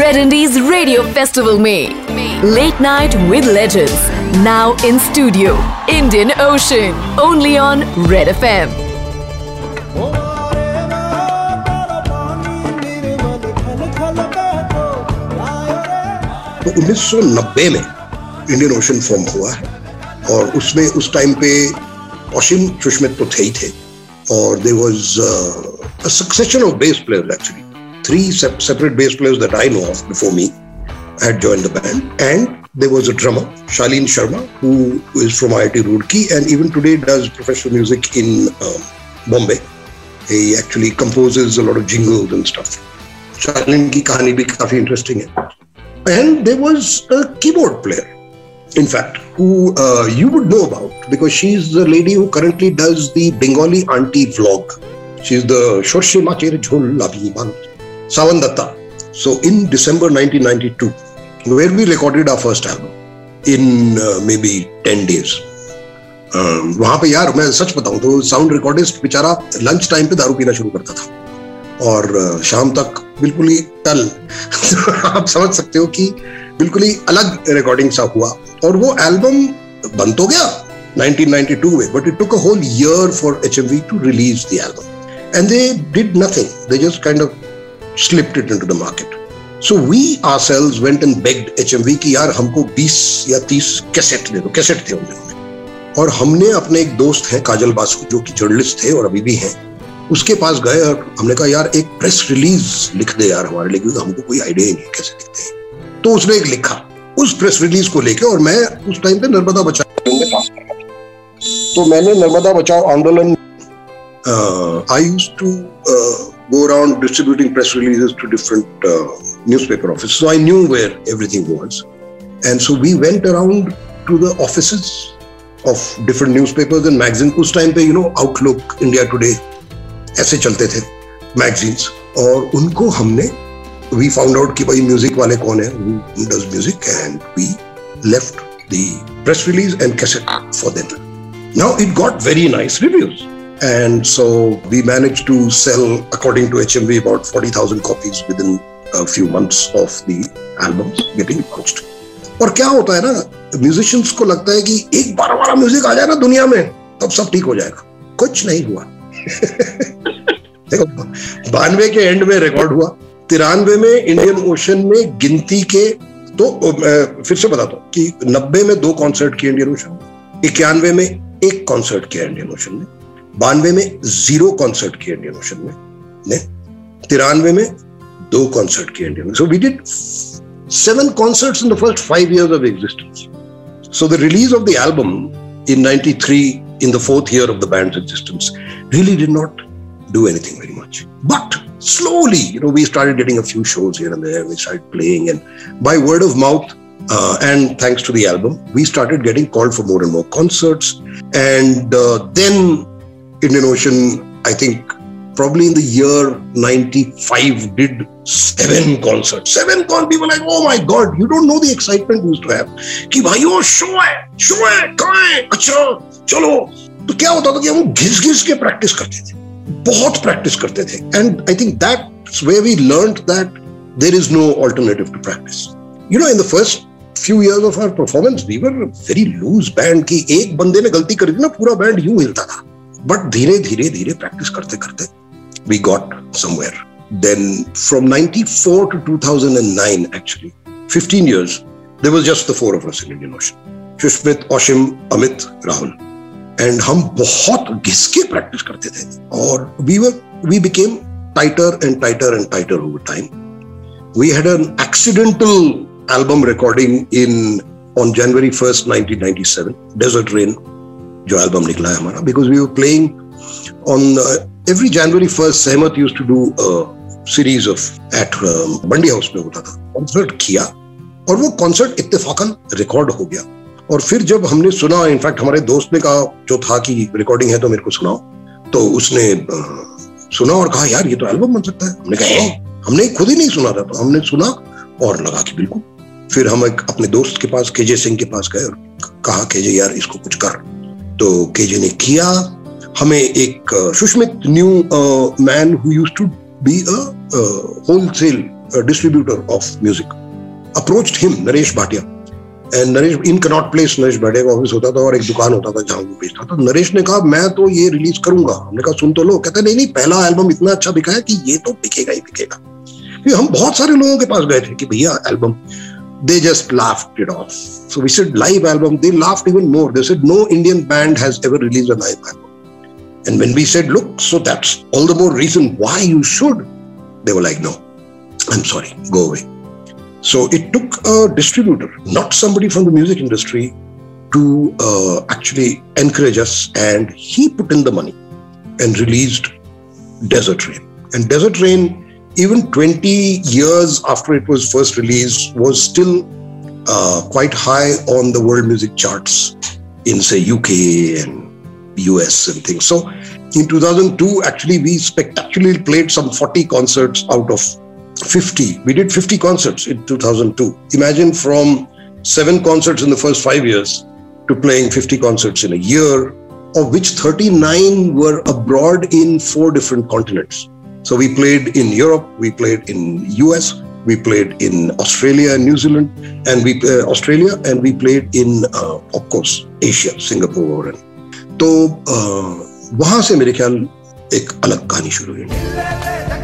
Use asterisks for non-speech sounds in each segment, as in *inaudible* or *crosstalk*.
Red Indies Radio Festival में Late Night with Legends now in studio Indian Ocean only on Red FM. तो 1990 में Indian ocean form हुआ है और उसमें उस टाइम पे अशिम सुष्मित तो थे ही थे or there was uh, a succession of bass players actually, three se- separate bass players that I know of before me had joined the band, and there was a drummer, Shaleen Sharma, who is from IIT Roorkee and even today does professional music in um, Bombay. He actually composes a lot of jingles and stuff. Shaleen ki kahani bhi kafi interesting hai. And there was a keyboard player in fact, who uh, you would know about because she's the lady who currently does the Bengali auntie vlog. She's the Shorshe Machere Jhol Labiban, Sawan Datta. So in December 1992, where we recorded our first album in uh, maybe 10 days. Um, वहाँ पे यार मैं सच बताऊँ तो sound recordist बेचारा lunch time पे दारू पीना शुरू करता था और uh, शाम तक बिल्कुल ही टल आप समझ सकते हो कि बिल्कुल ही अलग रिकॉर्डिंग सा हुआ। और वो एल्बम बन तो गया 1992 में, but it took a whole year for HMV to release the album. And they did nothing. They just kind of slipped it into the market. So we ourselves went and begged HMV कि, यार, हमको 20 या 30 cassette दे दो. Cassette थे उन दिनों और हमने अपने एक दोस्त हैं, काजल बासु, जो कि जर्नलिस्ट थे और अभी भी हैं, उसके पास गए और हमने कहा, यार, एक प्रेस रिलीज़ लिख दे यार हमारे लिए, क्योंकि हमको कोई आइडिया ही नहीं कैसे लिखते हैं तो उसने एक लिखा उस प्रेस रिलीज़ को लेकर और मैं उस टाइम पे नर्मदा बचाओ। तो मैंने Narmada Bachao Andolan I use to go around distributing press releases to different newspaper office so I knew where everything was and so we went around to the offices of different newspapers and magazine उस time पे you know Outlook India Today ऐसे चलते थे magazines और उनको हमने we found out कि भाई म्यूज़िक वाले कौन है who does music and we left the press release and cassette for them. Now it got very nice reviews. And so we managed to sell, according to HMV, about 40,000 copies within a few months of the albums getting launched. और क्या होता है ना musicians को लगता है कि एक बार हमारा म्यूज़िक आ जाए ना दुनिया में तब सब ठीक हो जाएगा कुछ नहीं हुआ देखो बानवे के एंड में रिकॉर्ड हुआ तिरानवे में इंडियन ओशन में गिनती के तो फिर से बता दो कि नब्बे में दो कॉन्सर्ट किए इंडियन ओशन इक्यानवे में एक कॉन्सर्ट किया इंडियन ओशन ने, बानवे में ज़ीरो कॉन्सर्ट किया इंडियन ओशन ने तिरानवे में दो कॉन्सर्ट किया Indian so we did seven concert in the first five year of existence so the release of the album in ninety three in the fourth year of the band existence really did not do anything very much but slowly, you know, we started getting a few shows here and there. We started playing, and by word of mouth, uh, and thanks to the album, we started getting called for more and more concerts. And uh, then Indian Ocean, I think, probably in the year 95 did seven concerts seven con people like oh my god you don't know the excitement we used to have कि भाई वो show है show है कहाँ है अच्छा चलो तो क्या होता था कि हम घिस घिस के प्रैक्टिस करते थे बहुत प्रैक्टिस करते थे. And I think that way we learn that there is no alternative to practice you know in the first few years of our performance we were very loose band की एक बंदे ने गलती करी ना, पूरा बैंड यू हिलता था. बट धीरे धीरे धीरे प्रैक्टिस करते करते we got somewhere then from ninety four to two thousand and nine actually fifteen years there was just the four of Indian Ocean Susmit Asheem Amit Rahul and हम बहुत घिसके प्रैक्टिस करते थे। और we were we became tighter and tighter and tighter over time we had an accidental album recording in on January first 1997 desert rain जो album निकला है हमारा। Because we were playing on every January first Sahmat used to do series of at Mandi house में होता था। Concert किया, और वो कॉन्सर्ट इतफाकन रिकॉर्ड हो गया। और फिर जब हमने सुना इनफैक्ट हमारे दोस्त ने कहा, जो था कि रिकॉर्डिंग है तो मेरे को सुनाओ। तो उसने सुना और कहा, यार, ये तो एल्बम बन सकता है। हमने कहा "हाँ।" हमने खुद ही नहीं सुना था तो हमने सुना और लगा कि बिल्कुल। फिर हम एक अपने दोस्त के पास, केजे सिंह के पास गए और कहा, केजे, यार, इसको कुछ कर। तो केजे ने किया। हमें एक Sushmit new man who used to be a wholesale distributor of music approached him Naresh Bhatia. And Naresh in Connaught Place Naresh Bhatia का ऑफ़िस होता था और एक दुकान होता था जहाँ वो बेचता था नरेश ने कहा मैं तो ये रिलीज़ करूँगा हमने कहा सुन तो लो कहते नहीं नहीं पहला एल्बम इतना अच्छा बिका है कि ये तो बिकेगा ही बिकेगा फिर हम बहुत सारे लोगों के पास गए थे कि भैया album they just laughed it off. So we said live album, they laughed even more. They said no Indian band has ever released a live album. And when we said, look, so that's all the more reason why you should, they were like, no, I'm sorry, go away. So it took a distributor, not somebody from the music industry, to uh, actually encourage us. And he put in the money and released Desert Rain. And Desert Rain even 20 years after it was first released, was still uh, quite high on the world music charts in, say, UK and US and things. So in 2002, actually, we spectacularly played some 40 concerts out of 50. We did 50 concerts in 2002. Imagine from seven concerts in the first five years to playing 50 concerts in a year, of which 39 were abroad in four different continents. So we played in Europe, we played in US, we played in Australia and New Zealand, and we uh, Australia, and we played in uh, of course Asia, Singapore. And, तो uh, वहां से मेरे ख्याल एक अलग कहानी शुरू हुई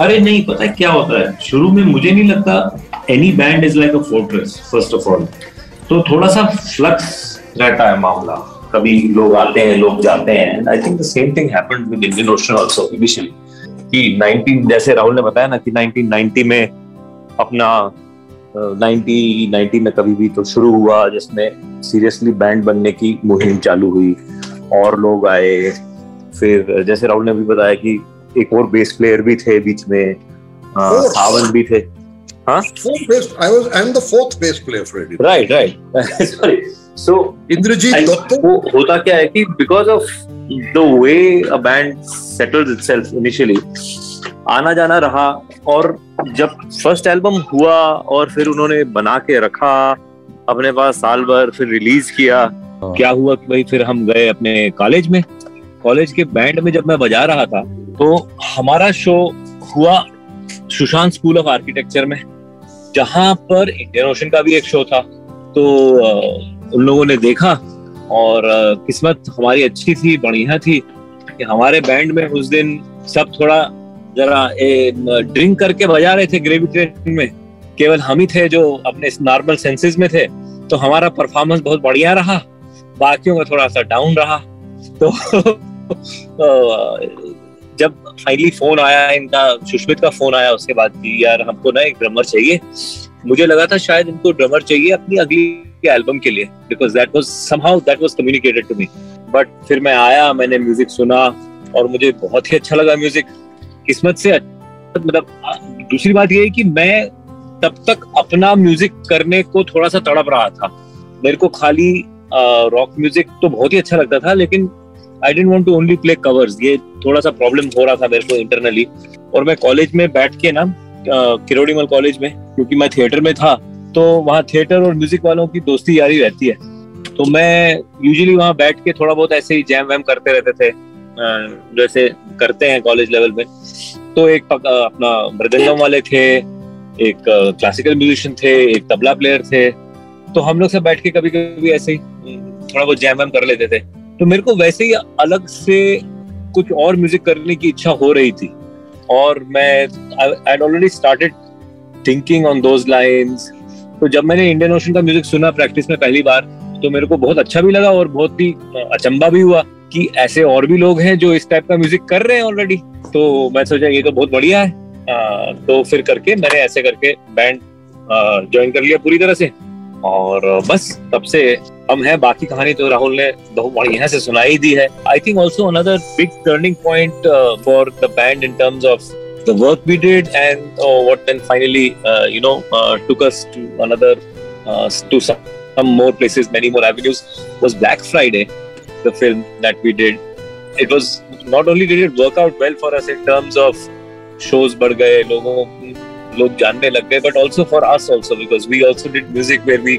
अरे नहीं, पता क्या होता है? शुरू में मुझे नहीं लगता any band is like a fortress first of all तो थोड़ा सा फ्लक्स रहता है मामला। कभी लोग आते हैं, लोग जाते हैं I think the same thing happened with Indian Ocean also initially कि 19 जैसे राहुल ने बताया ना कि 1990 में अपना नाइनटी नाइनटी में कभी भी तो शुरू हुआ, जिसमें सीरियसली बैंड बनने की मुहिम चालू हुई, और लोग आए। फिर जैसे राहुल ने भी बताया कि एक और बेस प्लेयर भी थे बीच में सावन भी थे। हाँ? It right right. *laughs* सो इंद्रजीत वो होता क्या है कि because of the way a band settles itself initially आना जाना रहा और जब फ़र्स्ट एल्बम हुआ और फिर उन्होंने बना के रखा अपने पास साल भर फिर रिलीज़ किया हाँ। क्या हुआ कि भाई फिर हम गए अपने कॉलेज में? कॉलेज के बैंड में जब मैं बजा रहा था तो हमारा शो हुआ सुशांत स्कूल ऑफ़ आर्किटेक्चर में, जहाँ पर इंडियन ओशन का भी एक शो था। तो उन लोगों ने देखा और किस्मत हमारी अच्छी थी, बढ़िया थी कि हमारे बैंड में उस दिन सब थोड़ा जरा ड्रिंक करके बजा रहे थे ग्रेवी ट्रेन में। केवल हम ही थे जो अपने नॉर्मल सेंसेस में थे तो हमारा परफॉर्मेंस बहुत बढ़िया रहा, बाकियों का थोड़ा सा डाउन रहा। तो *laughs* जब फाइनली फ़ोन आया, इनका, सुष्मित का फ़ोन आया उसके बाद कि यार हमको ना एक ड्रमर चाहिए। मुझे लगा था शायद इनको ड्रमर चाहिए अपनी अगली एल्बम के लिए because that was somehow that was communicated to me but फिर मैं आया, मैंने म्यूज़िक सुना और मुझे बहुत ही अच्छा लगा म्यूज़िक किस्मत से मतलब दूसरी बात ये है कि मैं तब तक अपना म्यूज़िक करने को थोड़ा सा तड़प रहा था। मेरे को खाली रॉक म्यूज़िक तो बहुत ही अच्छा लगता था, लेकिन I didn't want to only play covers ये थोड़ा सा प्रॉब्लम हो रहा था मेरे को इंटरनली और मैं कॉलेज में बैठ के ना किरोड़ीमल कॉलेज में क्योंकि मैं थिएटर में था तो वहाँ थिएटर और म्यूज़िक वालों की दोस्ती यारी रहती है। तो मैं यूजुअली वहाँ बैठ के थोड़ा बहुत ऐसे ही जैम वैम करते रहते थे जैसे करते हैं कॉलेज लेवल में। तो एक अपना मृदंगम वाले थे एक क्लासिकल म्यूजिशियन थे एक तबला प्लेयर थे। तो हम लोग सब बैठ के कभी कभी ऐसे ही थोड़ा बहुत जैम वैम कर लेते थे। तो मेरे को वैसे ही अलग से कुछ और म्यूज़िक करने की इच्छा हो रही थी। और मैं I already started thinking on those lines तो जब मैंने इंडियन ओशन का म्यूज़िक सुना प्रैक्टिस में पहली बार तो मेरे को बहुत अच्छा भी लगा और बहुत ही अचंबा भी हुआ कि ऐसे और भी लोग हैं जो इस टाइप का म्यूज़िक कर रहे हैं ऑलरेडी तो मैं सोचा ये तो बहुत बढ़िया है। आ, तो फिर करके मैंने ऐसे करके बैंड ज्वाइन कर लिया पूरी तरह से। और बस तब से हम हैं बाकी कहानी तो राहुल ने बहुत बढ़िया से सुनाई दी है I think also another big turning point for the band in terms of the work we did and uh, what then finally uh, you know uh, took us to another uh, to some, some more places many more avenues was black friday the film that we did it was not only did it work out well for us in terms of shows बढ़ गए लोगों लोग जानने लग गए but also for also because we also did music where we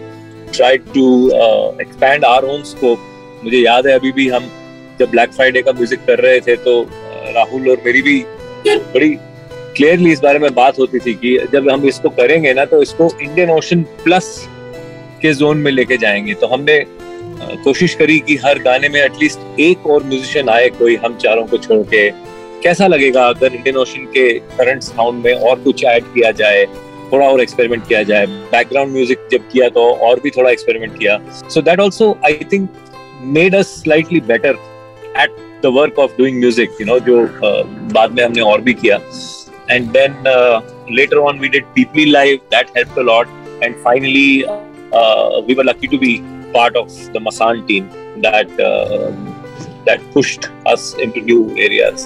tried to uh, expand our own scope. मुझे याद है अभी भी हम जब ब्लैक फ्राइडे का म्यूज़िक कर रहे थे तो राहुल और मेरी भी बड़ी क्लियरली इस बारे में बात होती थी कि जब हम इसको करेंगे ना तो इसको इंडियन ओशन प्लस के जोन में लेके जाएँगे तो हमने कोशिश करी कि हर गाने में एटलीस्ट एक और म्यूजिशियन आए कोई हम चारों को छोड़ के कैसा लगेगा अगर इंडियन ओशन के करंट साउंड में और कुछ ऐड किया जाए थोड़ा और एक्सपेरिमेंट किया जाए? बैकग्राउंड म्यूज़िक जब किया तो और भी थोड़ा एक्सपेरिमेंट किया। So that also I think made us slightly better at the work of doing music you know जो uh, बाद में हमने और भी किया। And then later on we did Peepli live that help a lot and finally we were lucky to be of the Masan team that uh, that pushed us into new areas.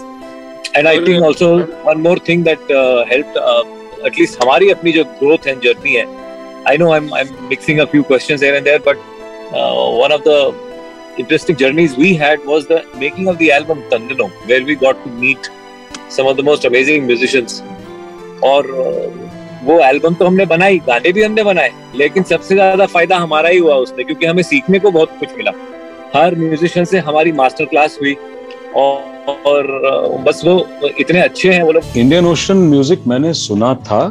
And I think also one more thing that help at least हमारी अपनी जो growth and journey है I know I I am mixing a few question but one of the interesting journeys we had was the making of the album Tandanu where we got to meet some of the most amazing musicians और uh, वो album तो हमने बनाई गाने भी हमने बनाए लेकिन सबसे ज़्यादा फ़ायदा हमारा ही हुआ उसमें क्योंकि हमें सीखने को बहुत कुछ मिला। हर म्यूजिशियन से हमारी मास्टर क्लास हुई और, और बस वो इतने अच्छे हैं वो लोग। इंडियन ओशन म्यूज़िक मैंने सुना था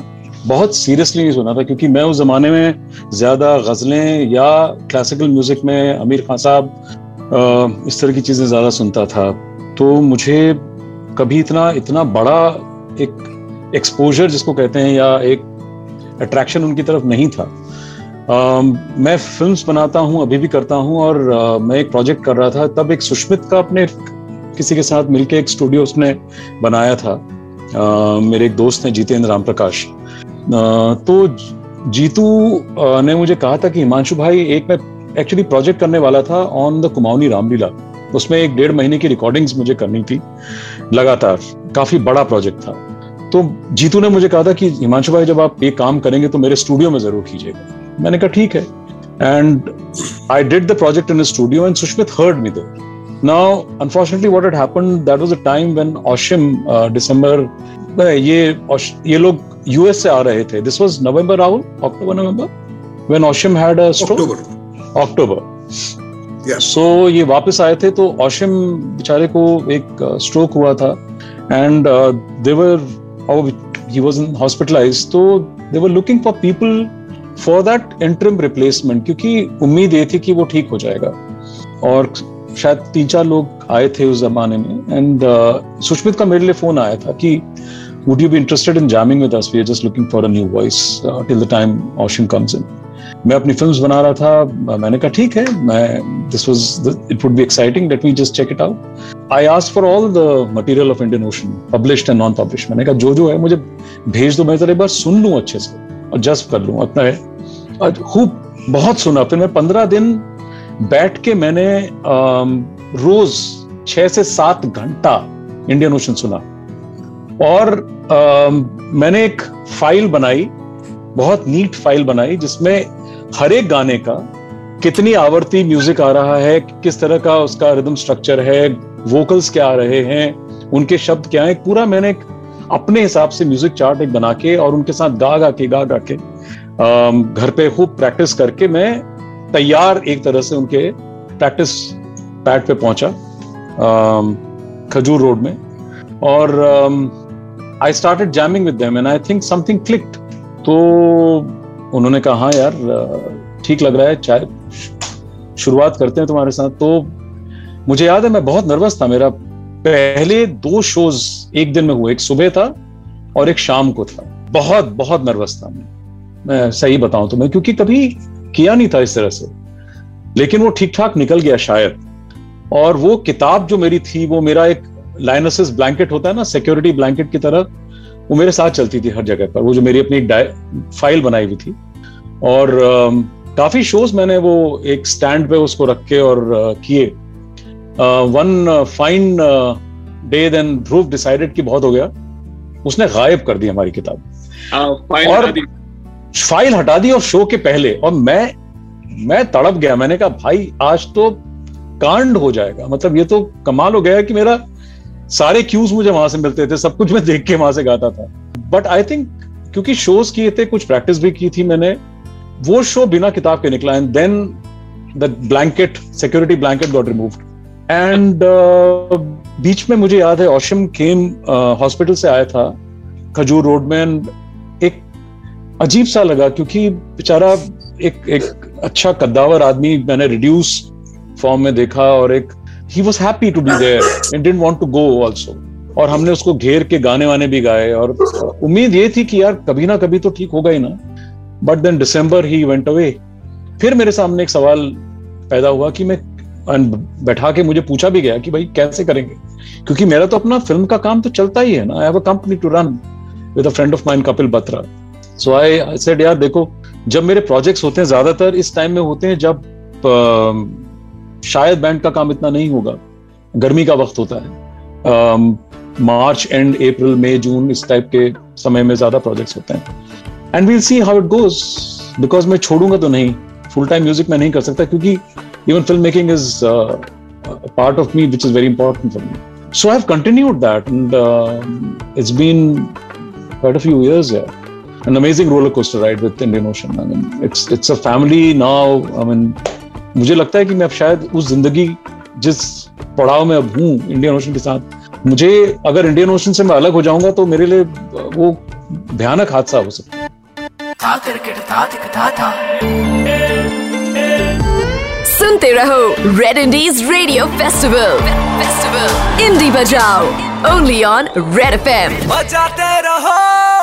बहुत सीरियसली नहीं सुना था क्योंकि मैं उस जमाने में ज़्यादा गजलें या क्लासिकल म्यूज़िक में आमिर खान साहब इस तरह की चीज़ें ज़्यादा सुनता था। तो मुझे कभी इतना इतना बड़ा एक एक्सपोजर जिसको कहते हैं या एक अट्रैक्शन उनकी तरफ़ नहीं था। uh, मैं फिल्म्स बनाता हूँ अभी भी करता हूँ और uh, मैं एक प्रोजेक्ट कर रहा था तब एक सुष्मित का अपने किसी के साथ मिलके एक स्टूडियो उसने बनाया था। uh, मेरे एक दोस्त हैं जितेंद्र राम प्रकाश तो जीतू ने मुझे कहा था कि हिमांशु भाई एक मैं एक्चुअली प्रोजेक्ट करने वाला था ऑन द कुमाऊनी रामलीला। उसमें एक डेढ़ महीने की रिकॉर्डिंग्स मुझे करनी थी लगातार। काफ़ी बड़ा प्रोजेक्ट था। तो जीतू ने मुझे कहा था कि हिमांशु भाई जब आप ये काम करेंगे तो मेरे स्टूडियो में ज़रूर कीजिएगा। मैंने कहा ठीक है। And I did the project in studio and Sushmit heard me though now unfortunately what had happened that was a time when Asheem December ये ये लोग यूएस से आ रहे थे this was November Rahul October November when Asheem had a stroke October October so ये वापस आए थे तो ओशिम बेचारे को एक स्ट्रोक हुआ था and they were how he was तो they were looking for people for that interim replacement क्योंकि उम्मीद ये थी कि वो ठीक हो जाएगा और शायद तीन चार लोग आए थे उस जमाने में। एंड uh, सुष्मित का मेरे लिए फ़ोन आया था कि would you be interested in jamming with us? We are just looking for a new voice uh, till the time Ocean comes मैं अपनी फिल्म्स बना रहा था मैंने कहा ठीक है मैं this was it would be exciting let me just check it out I ask for all the material of Indian Ocean published and non publish मैंने कहा जो जो है मुझे भेज दो मैं जरा एक बार सुन लूँ अच्छे से और जस्ट कर लूँ अपना है। खूब बहुत सुना। फिर मैं पंद्रह दिन बैठ के मैंने रोज छह से सात घंटा इंडियन ओशन सुना। और मैंने एक फ़ाइल बनाई, बहुत नीट फ़ाइल बनाई, जिसमें हर एक गाने का कितनी आवर्ती म्यूज़िक आ रहा है, किस तरह का उसका रिदम स्ट्रक्चर है वोकल्स क्या आ रहे हैं, उनके शब्द क्या है, पूरा मैंने अपने हिसाब से म्यूज़िक चार्ट एक बना के और उनके साथ गा गा के गा गा के घर पे खूब प्रैक्टिस करके मैं तैयार एक तरह से उनके प्रैक्टिस पैड पे पहुँचा खजूर रोड में। और I started jamming with them and I think something clicked तो उन्होंने कहा हाँ यार ठीक लग रहा है चाहे शुरुआत करते हैं तुम्हारे साथ। तो मुझे याद है, मैं बहुत नर्वस था। मेरा पहले दो शोज़ एक दिन में हुए। एक सुबह था और एक शाम को था। बहुत बहुत नर्वस था मैं। मैं सही बताऊँ तो मैं क्योंकि कभी किया नहीं था इस तरह से। लेकिन वो ठीक ठाक निकल गया शायद। और वो किताब जो मेरी थी वो मेरा एक लाइनसिस ब्लैंकेट होता है ना सिक्योरिटी ब्लैंकेट की तरह वो मेरे साथ चलती थी हर जगह पर। वो जो मेरी अपनी फ़ाइल बनाई हुई थी। और uh, काफ़ी शोज़ मैंने वो एक स्टैंड पे उसको रख के और uh, किए। One fine day then Dhruv decided कि बहुत हो गया। उसने गायब कर दी हमारी किताब। फ़ाइल और। फ़ाइल हटा दी और शो के पहले। और मैं मैं तड़प गया। मैंने कहा, भाई, आज तो कांड हो जाएगा। मतलब ये तो कमाल हो गया कि मेरा सारे क्यूज मुझे वहाँ से मिलते थे। सब कुछ मैं देख के वहाँ से गाता था। बट आई थिंक क्योंकि शोज़ किए थे, कुछ प्रैक्टिस भी की थी मैंने, वो शो बिना किताब के निकला। And then the blanket security blanket got removed and बीच में मुझे याद है ओशिम केम हॉस्पिटल से आया था, खजूर रोड में। एंड अजीब सा लगा, क्योंकि बेचारा एक एक अच्छा कद्दावर आदमी मैंने रिड्यूस फॉर्म में देखा और एक he was happy to be there and didn't want to go also और हमने उसको घेर के गाने वाने भी गाए और उम्मीद ये थी कि यार कभी ना कभी तो ठीक होगा ही ना। But then December he went away फिर मेरे सामने एक सवाल पैदा हुआ कि मैं बैठा के मुझे पूछा भी गया कि भाई कैसे करेंगे? क्योंकि मेरा तो अपना फ़िल्म का काम तो चलता ही है ना। I have a company to run with a friend of mine Kapil Batra so I said यार देखो जब मेरे प्रोजेक्ट्स होते हैं ज़्यादातर इस टाइम में होते हैं जब शायद बैंड का काम इतना नहीं होगा। गर्मी का वक्त होता है। मार्च एंड अप्रैल मई जून इस टाइप के समय में ज़्यादा प्रोजेक्ट्स होते हैं। And we'll see how it goes because मैं छोड़ूँगा तो नहीं। फुल टाइम म्यूज़िक मैं नहीं कर सकता क्योंकि even film making is part of me which is very important for me so I've continued that, and uh, it's been quite a few years. Yeah, an amazing roller coaster ride with Indian Ocean. I mean, it's it's a family now. I mean, मुझे लगता है कि मैं अब शायद उस ज़िंदगी जिस पड़ाव में अब हूँ इंडियन ओशन के साथ मुझे अगर इंडियन ओशन से मैं अलग हो जाऊँगा तो मेरे लिए वो भयानक हादसा हो सकता है। सुनते रहो Red indies radio festival festival indie बजाओ only on Red F M बजाते रहो।